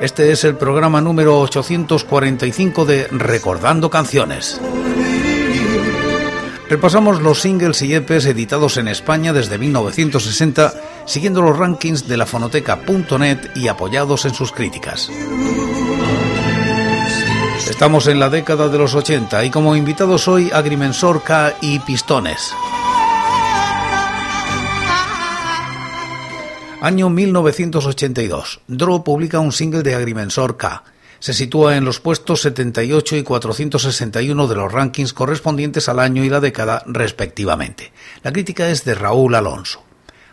Este es el programa número 845 de Recordando Canciones. Repasamos los singles y EPs editados en España desde 1960, siguiendo los rankings de la fonoteca.net y apoyados en sus críticas. Estamos en la década de los 80 y como invitados hoy Agrimensor K y Pistones. Año 1982. Dro publica un single de Agrimensor K. Se sitúa en los puestos 78 y 461 de los rankings correspondientes al año y la década respectivamente. La crítica es de Raúl Alonso.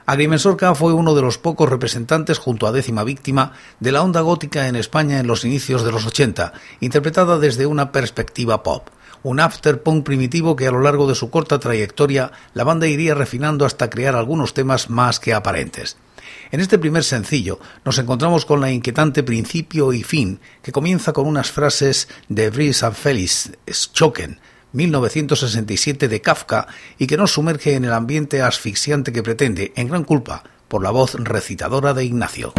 Agrimensor K fue uno de los pocos representantes junto a Décima Víctima de la onda gótica en España en los inicios de los 80, interpretada desde una perspectiva pop un afterpunk primitivo que a lo largo de su corta trayectoria la banda iría refinando hasta crear algunos temas más que aparentes. En este primer sencillo nos encontramos con la inquietante principio y fin, que comienza con unas frases de Brice Félix Schocken, 1967 de Kafka, y que nos sumerge en el ambiente asfixiante que pretende, en gran culpa, por la voz recitadora de Ignacio.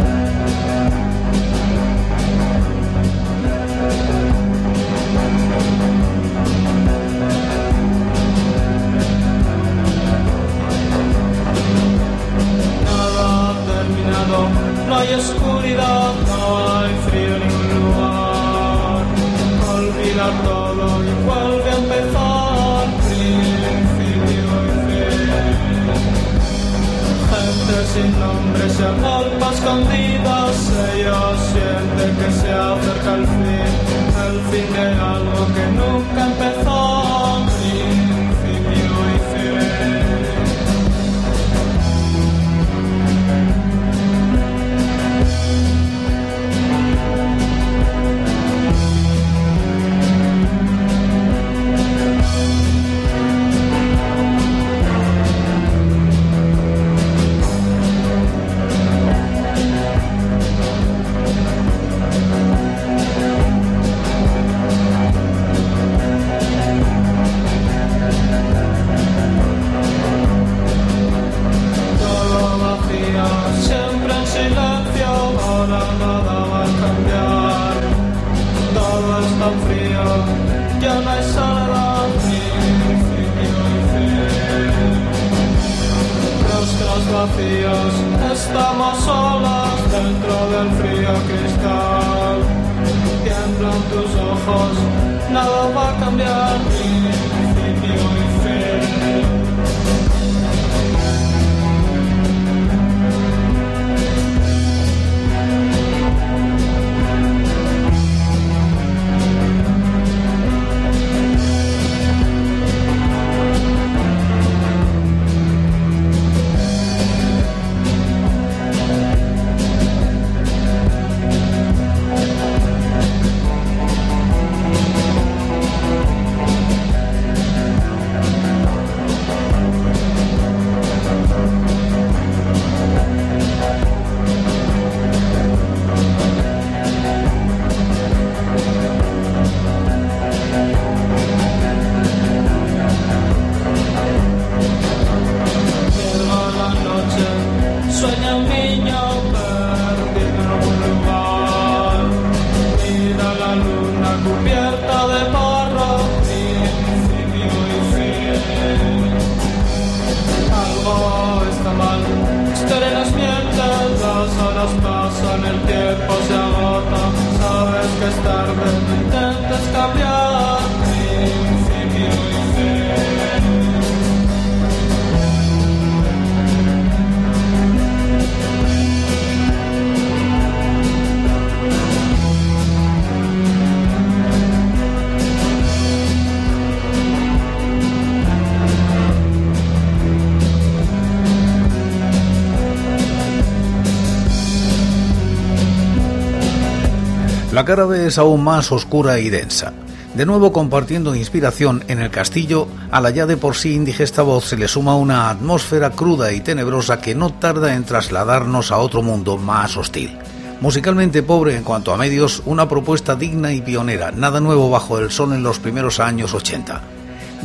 B es aún más oscura y densa. De nuevo compartiendo inspiración en el castillo, a la ya de por sí indigesta voz se le suma una atmósfera cruda y tenebrosa que no tarda en trasladarnos a otro mundo más hostil. Musicalmente pobre en cuanto a medios, una propuesta digna y pionera, nada nuevo bajo el sol en los primeros años 80.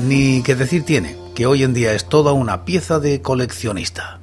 Ni que decir tiene, que hoy en día es toda una pieza de coleccionista.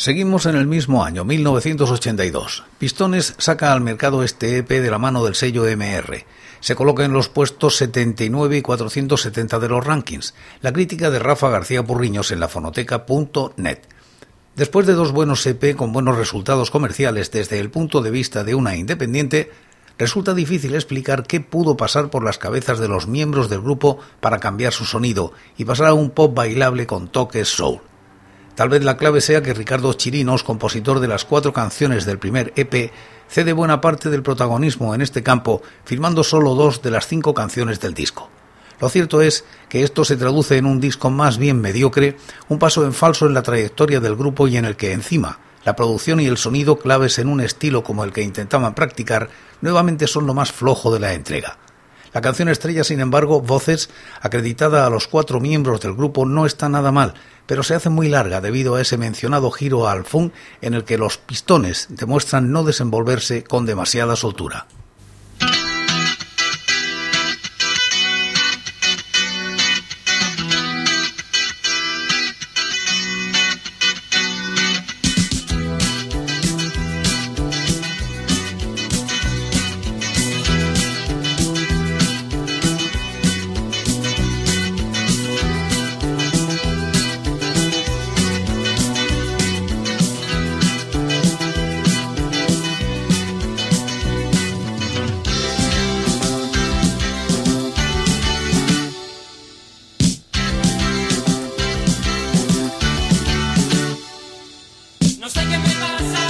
Seguimos en el mismo año, 1982. Pistones saca al mercado este EP de la mano del sello MR. Se coloca en los puestos 79 y 470 de los rankings. La crítica de Rafa García Purriños en la fonoteca.net. Después de dos buenos EP con buenos resultados comerciales desde el punto de vista de una independiente, resulta difícil explicar qué pudo pasar por las cabezas de los miembros del grupo para cambiar su sonido y pasar a un pop bailable con toques soul. Tal vez la clave sea que Ricardo Chirinos, compositor de las cuatro canciones del primer EP, cede buena parte del protagonismo en este campo, firmando solo dos de las cinco canciones del disco. Lo cierto es que esto se traduce en un disco más bien mediocre, un paso en falso en la trayectoria del grupo y en el que encima la producción y el sonido claves en un estilo como el que intentaban practicar nuevamente son lo más flojo de la entrega. La canción estrella, sin embargo, Voces, acreditada a los cuatro miembros del grupo, no está nada mal, pero se hace muy larga debido a ese mencionado giro al funk en el que los pistones demuestran no desenvolverse con demasiada soltura. sé qué me pasa.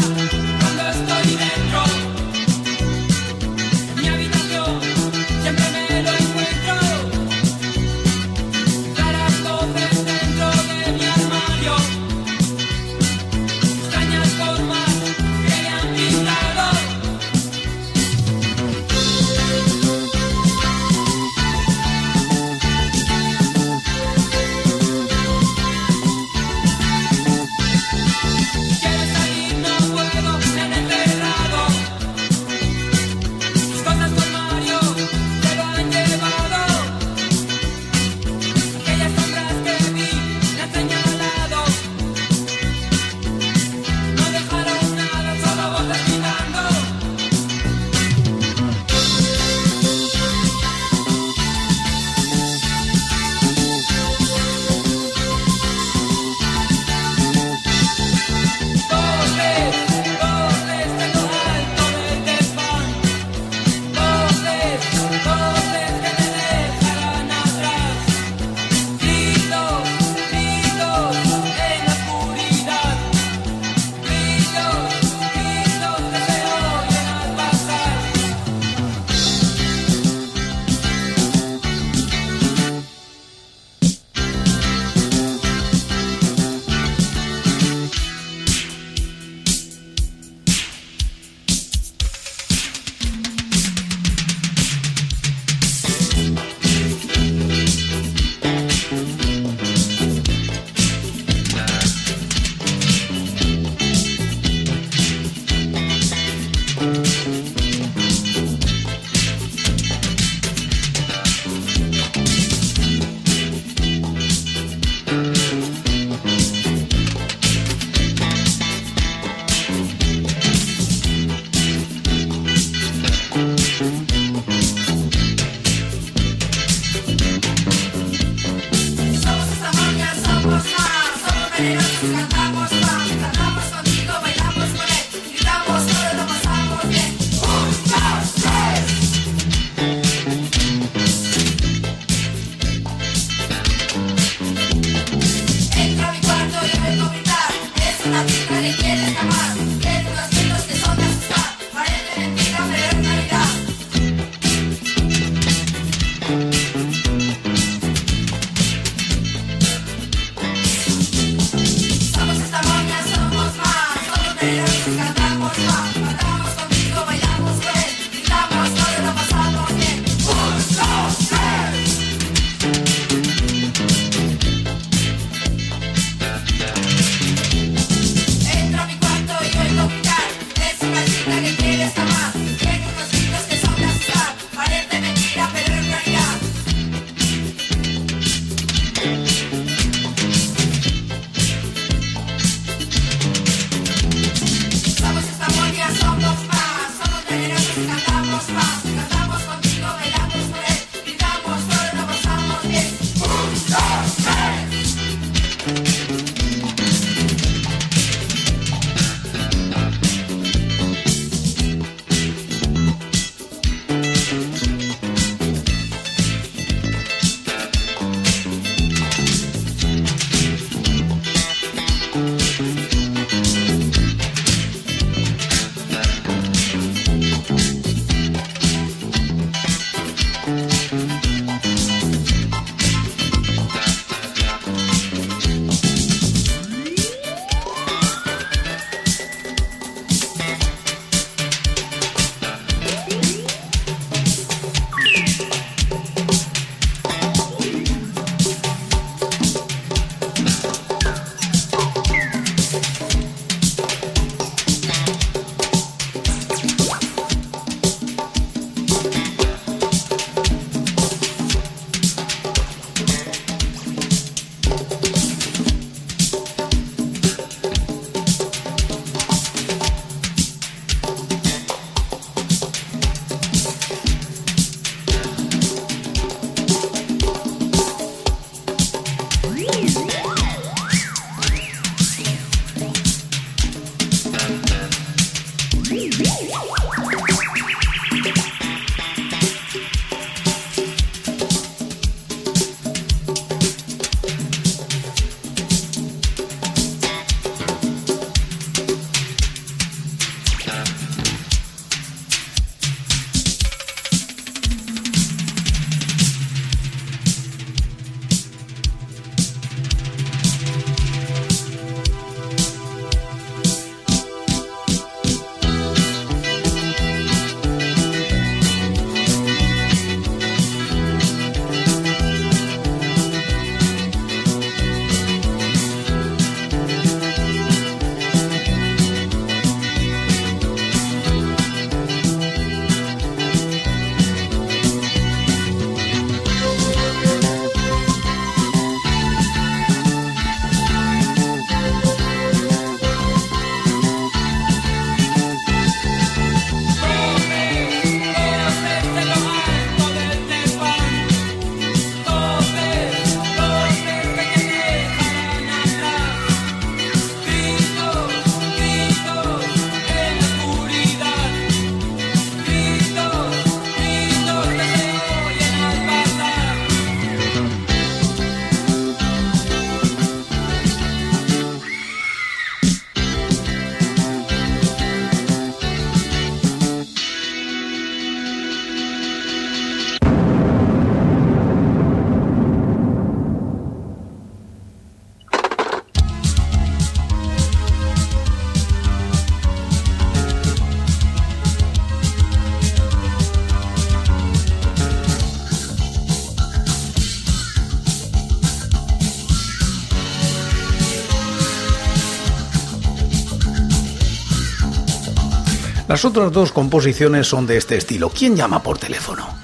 Las otras dos composiciones son de este estilo. ¿Quién llama por teléfono?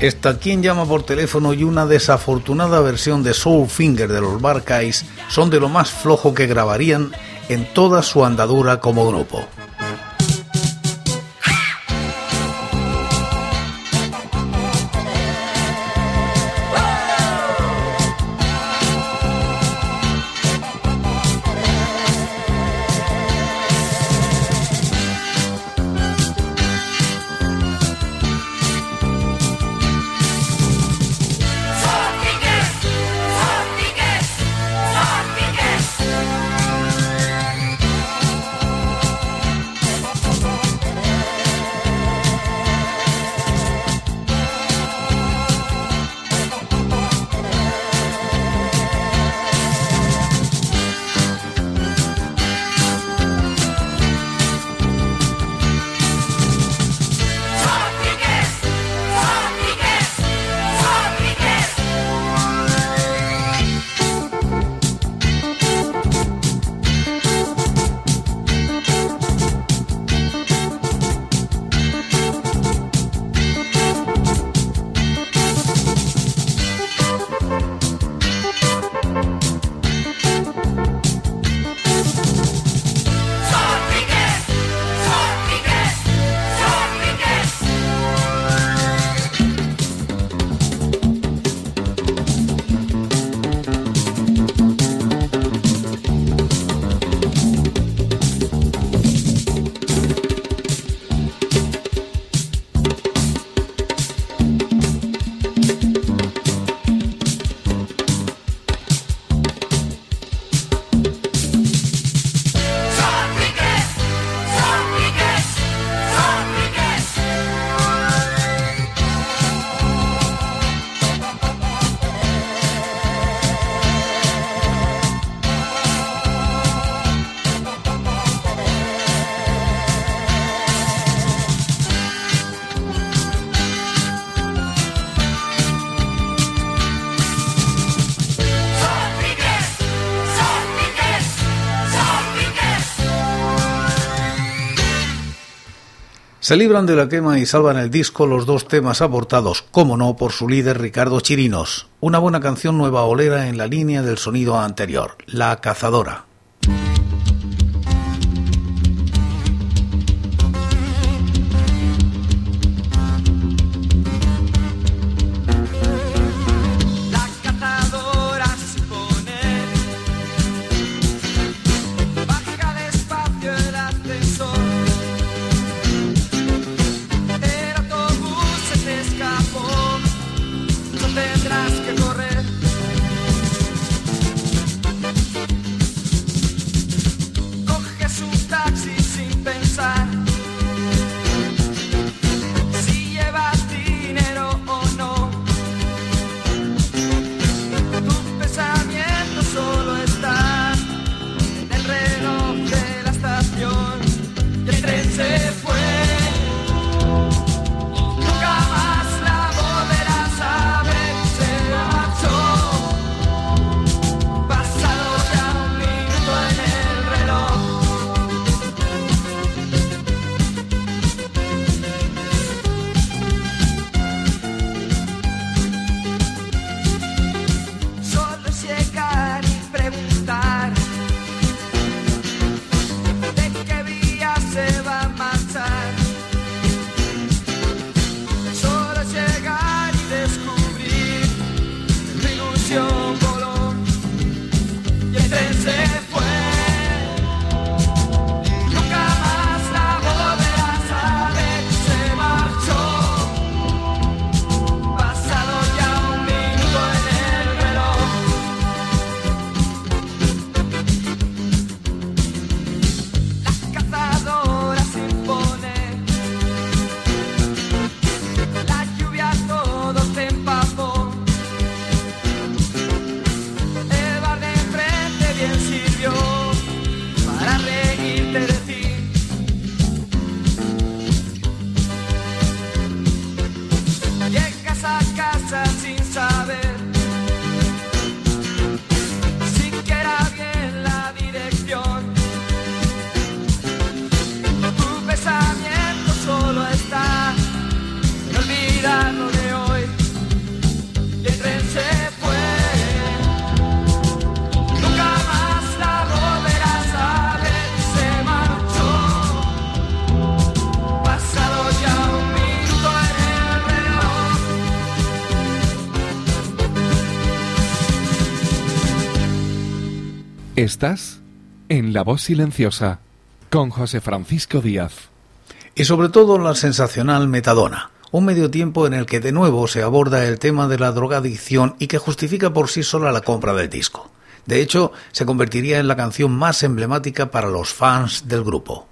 Esta Quien llama por teléfono y una desafortunada versión de Soul Finger de los Barcais son de lo más flojo que grabarían en toda su andadura como grupo. Se libran de la quema y salvan el disco los dos temas aportados, como no, por su líder Ricardo Chirinos. Una buena canción nueva olera en la línea del sonido anterior, La Cazadora. Estás en La Voz Silenciosa con José Francisco Díaz. Y sobre todo la sensacional Metadona, un medio tiempo en el que de nuevo se aborda el tema de la drogadicción y que justifica por sí sola la compra del disco. De hecho, se convertiría en la canción más emblemática para los fans del grupo.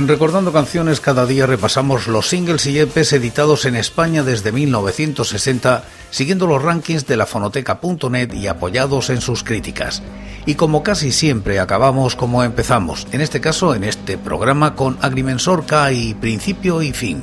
En Recordando Canciones cada día repasamos los singles y EPs editados en España desde 1960, siguiendo los rankings de la fonoteca.net y apoyados en sus críticas. Y como casi siempre acabamos como empezamos, en este caso en este programa con Agrimensor K y Principio y Fin.